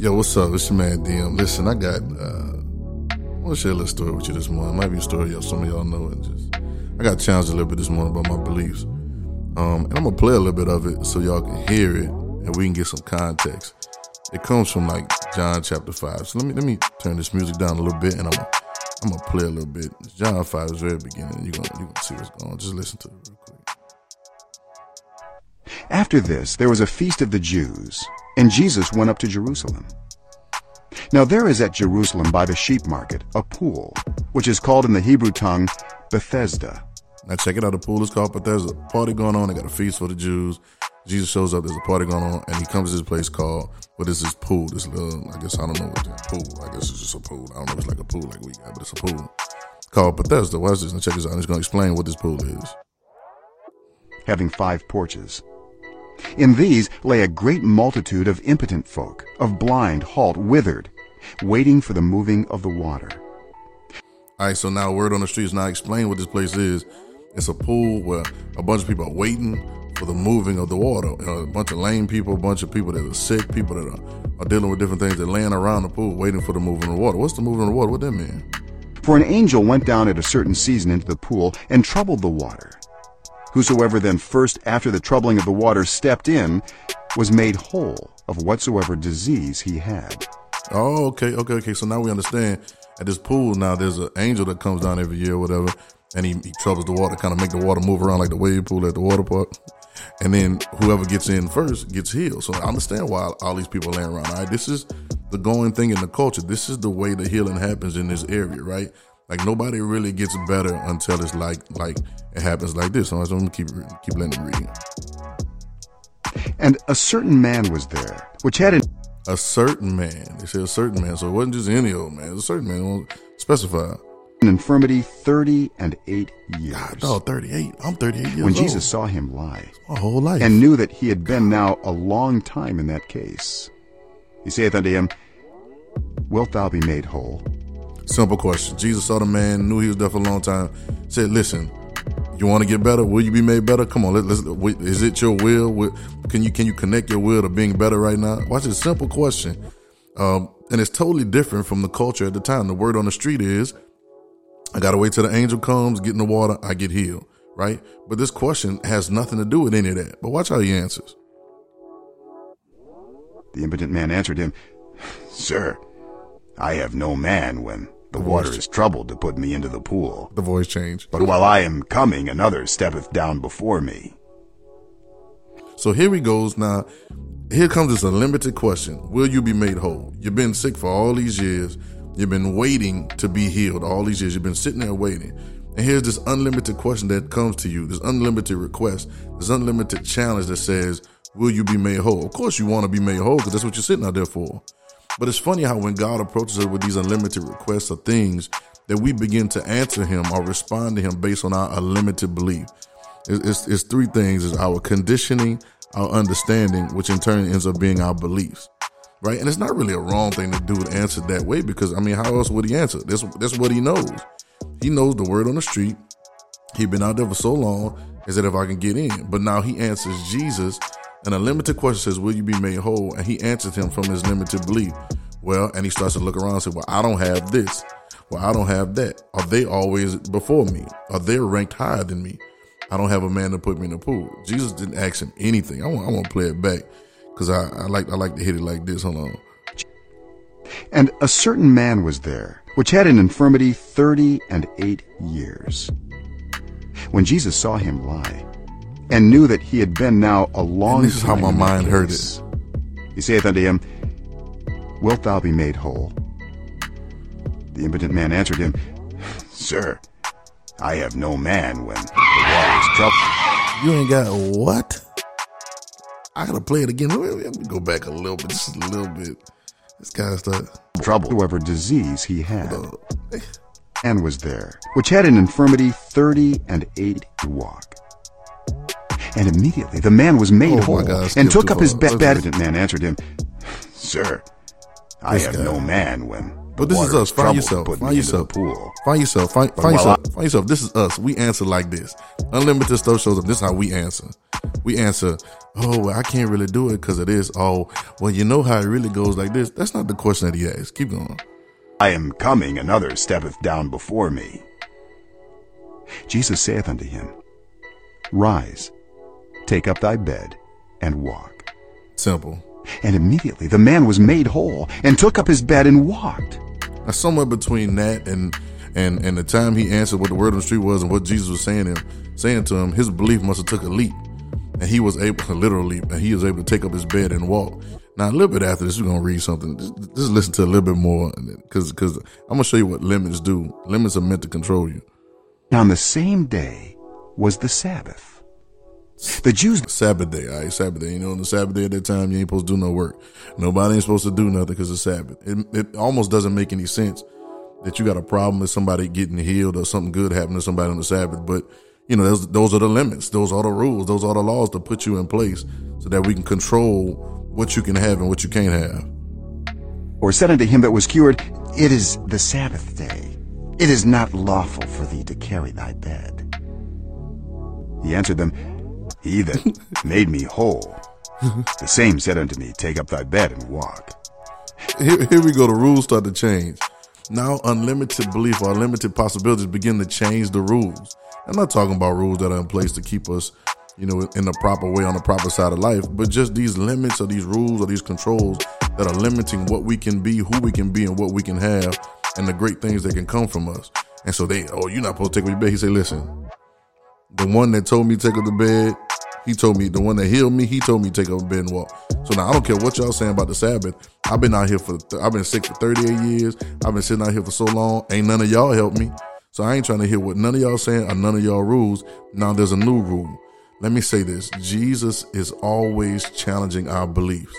Yo, what's up? It's your man DM. Listen, I got uh I want to share a little story with you this morning. It might be a story y'all some of y'all know it. Just I got challenged a little bit this morning about my beliefs. Um, and I'm gonna play a little bit of it so y'all can hear it and we can get some context. It comes from like John chapter five. So let me let me turn this music down a little bit and I'm gonna I'm gonna play a little bit. John five is very beginning. You're gonna you gonna see what's going on. Just listen to it real quick. After this, there was a feast of the Jews, and Jesus went up to Jerusalem. Now there is at Jerusalem by the sheep market a pool, which is called in the Hebrew tongue Bethesda. Now check it out. The pool is called, but there's a party going on. They got a feast for the Jews. Jesus shows up. There's a party going on, and he comes to this place called what is this pool? This little, I guess I don't know what that pool. I guess it's just a pool. I don't know if it's like a pool like we got, but it's a pool called Bethesda. Watch this and check this out. I'm just gonna explain what this pool is. having five porches. In these lay a great multitude of impotent folk, of blind, halt, withered, waiting for the moving of the water. All right, so now word on the streets. Now explain what this place is. It's a pool where a bunch of people are waiting for the moving of the water. Uh, a bunch of lame people, a bunch of people that are sick, people that are, are dealing with different things. They're laying around the pool waiting for the moving of the water. What's the moving of the water? What that mean? For an angel went down at a certain season into the pool and troubled the water. Whosoever then first after the troubling of the water stepped in was made whole of whatsoever disease he had. Oh, okay, okay, okay. So now we understand. At this pool now, there's an angel that comes down every year, or whatever, and he, he troubles the water, kind of make the water move around like the wave pool at the water park. And then whoever gets in first gets healed. So I understand why all these people are laying around. All right, this is the going thing in the culture. This is the way the healing happens in this area, right? Like nobody really gets better until it's like like it happens like this. So I'm gonna keep keep letting it read. And a certain man was there, which had an A certain man. They said a certain man, so it wasn't just any old man. It was a certain man. Specify. an infirmity thirty and eight years. God, dog, 38. I'm 38 years old. when old. Jesus saw him lie, my whole life. and knew that he had been now a long time in that case, he saith unto him, Wilt thou be made whole? Simple question. Jesus saw the man, knew he was there for a long time. Said, "Listen, you want to get better? Will you be made better? Come on, let, let's. Is it your will? Can you can you connect your will to being better right now? Watch this simple question, um, and it's totally different from the culture at the time. The word on the street is, I gotta wait till the angel comes, get in the water, I get healed, right? But this question has nothing to do with any of that. But watch how he answers. The impotent man answered him, Sir, I have no man when the water is troubled to put me into the pool. The voice changed. But while I am coming, another steppeth down before me. So here he goes. Now, here comes this unlimited question Will you be made whole? You've been sick for all these years. You've been waiting to be healed all these years. You've been sitting there waiting. And here's this unlimited question that comes to you this unlimited request, this unlimited challenge that says, Will you be made whole? Of course, you want to be made whole because that's what you're sitting out there for. But it's funny how when God approaches us with these unlimited requests or things, that we begin to answer Him or respond to Him based on our unlimited belief. It's, it's, it's three things: is our conditioning, our understanding, which in turn ends up being our beliefs, right? And it's not really a wrong thing to do to answer that way because I mean, how else would He answer? That's that's what He knows. He knows the word on the street. He been out there for so long. Is that if I can get in? But now He answers Jesus and a limited question says, Will you be made whole? And he answers him from his limited belief. Well, and he starts to look around and say, Well, I don't have this. Well, I don't have that. Are they always before me? Are they ranked higher than me? I don't have a man to put me in the pool. Jesus didn't ask him anything. I want, I want to play it back because I, I like I like to hit it like this. Hold on. And a certain man was there, which had an infirmity thirty and eight years. When Jesus saw him lie, and knew that he had been now a long And this is how time my mind heard case, He saith unto him, Wilt thou be made whole? The impotent man answered him, Sir, I have no man when the water is troubled. You ain't got what? I gotta play it again. Let me, go back a little bit, just a little bit. This kind of stuff. Troubled, whoever disease he had, and was there, which had an infirmity thirty and eight to walk. And immediately the man was made Oh, whole, God, and took too up his bed. The man answered him, Sir, I This have guy. no man when But this is us. Find yourself. Find yourself. pool. Find yourself. Find, find yourself. Find yourself. This is us. We answer like this. Unlimited stuff shows up. This is how we answer. We answer. Oh, well, I can't really do it because of this. Oh, well, you know how it really goes like this. That's not the question that he asked. Keep going. I am coming, another steppeth down before me. Jesus saith unto him, Rise, take up thy bed, and walk. Simple. And immediately the man was made whole, and took up his bed and walked. Now, somewhere between that and and and the time he answered what the word on the street was and what Jesus was saying him saying to him, his belief must have took a leap, and he was able to literally, and he was able to take up his bed and walk. Now, a little bit after this, we're gonna read something. Just, just listen to a little bit more, because because I'm gonna show you what limits do. Limits are meant to control you. Now on the same day was the Sabbath. The Jews Sabbath day, all right, Sabbath day. You know, on the Sabbath day at that time, you ain't supposed to do no work. Nobody ain't supposed to do nothing because it's Sabbath. It, it almost doesn't make any sense that you got a problem with somebody getting healed or something good happening to somebody on the Sabbath. But, you know, those, those are the limits. Those are the rules. Those are the laws to put you in place so that we can control what you can have and what you can't have. or said unto him that was cured, It is the Sabbath day. It is not lawful for thee to carry thy bed. He answered them, He that made me whole, the same said unto me, Take up thy bed and walk. Here, here we go. The rules start to change. Now, unlimited belief or unlimited possibilities begin to change the rules. I'm not talking about rules that are in place to keep us, you know, in the proper way on the proper side of life, but just these limits or these rules or these controls that are limiting what we can be, who we can be, and what we can have, and the great things that can come from us. And so they, oh, you're not supposed to take up your bed. He said, listen, the one that told me to take up the bed, he told me the one that healed me, he told me to take up the bed and walk. So now I don't care what y'all saying about the Sabbath. I've been out here for I've been sick for 38 years. I've been sitting out here for so long. Ain't none of y'all help me. So I ain't trying to hear what none of y'all saying or none of y'all rules. Now there's a new rule. Let me say this. Jesus is always challenging our beliefs.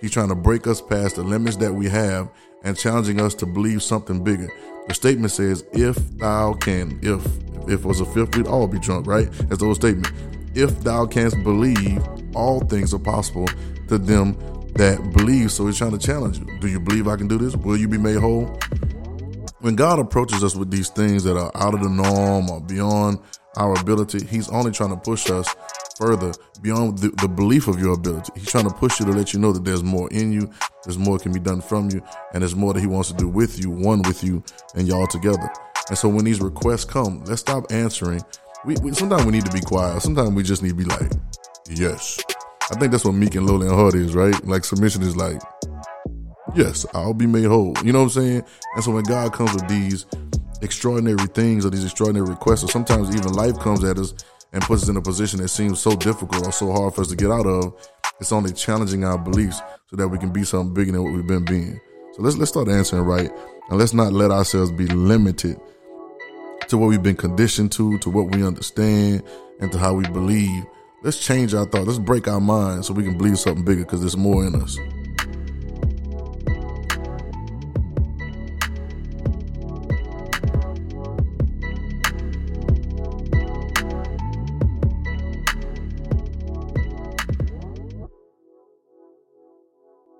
He's trying to break us past the limits that we have and challenging us to believe something bigger. The statement says, if thou can, if if it was a fifth, we'd all be drunk, right? That's the old statement. If thou canst believe, all things are possible to them that believe. So he's trying to challenge you. Do you believe I can do this? Will you be made whole? When God approaches us with these things that are out of the norm or beyond our ability, He's only trying to push us further beyond the, the belief of your ability. He's trying to push you to let you know that there's more in you, there's more can be done from you, and there's more that He wants to do with you, one with you, and y'all together. And so when these requests come, let's stop answering. We, we sometimes we need to be quiet. Sometimes we just need to be like, yes. I think that's what meek and lowly and hard is, right? Like submission is like, yes, I'll be made whole. You know what I'm saying? And so when God comes with these extraordinary things or these extraordinary requests, or sometimes even life comes at us and puts us in a position that seems so difficult or so hard for us to get out of, it's only challenging our beliefs so that we can be something bigger than what we've been being. So let's let's start answering right, and let's not let ourselves be limited to what we've been conditioned to, to what we understand, and to how we believe. Let's change our thought. Let's break our minds so we can believe something bigger because there's more in us.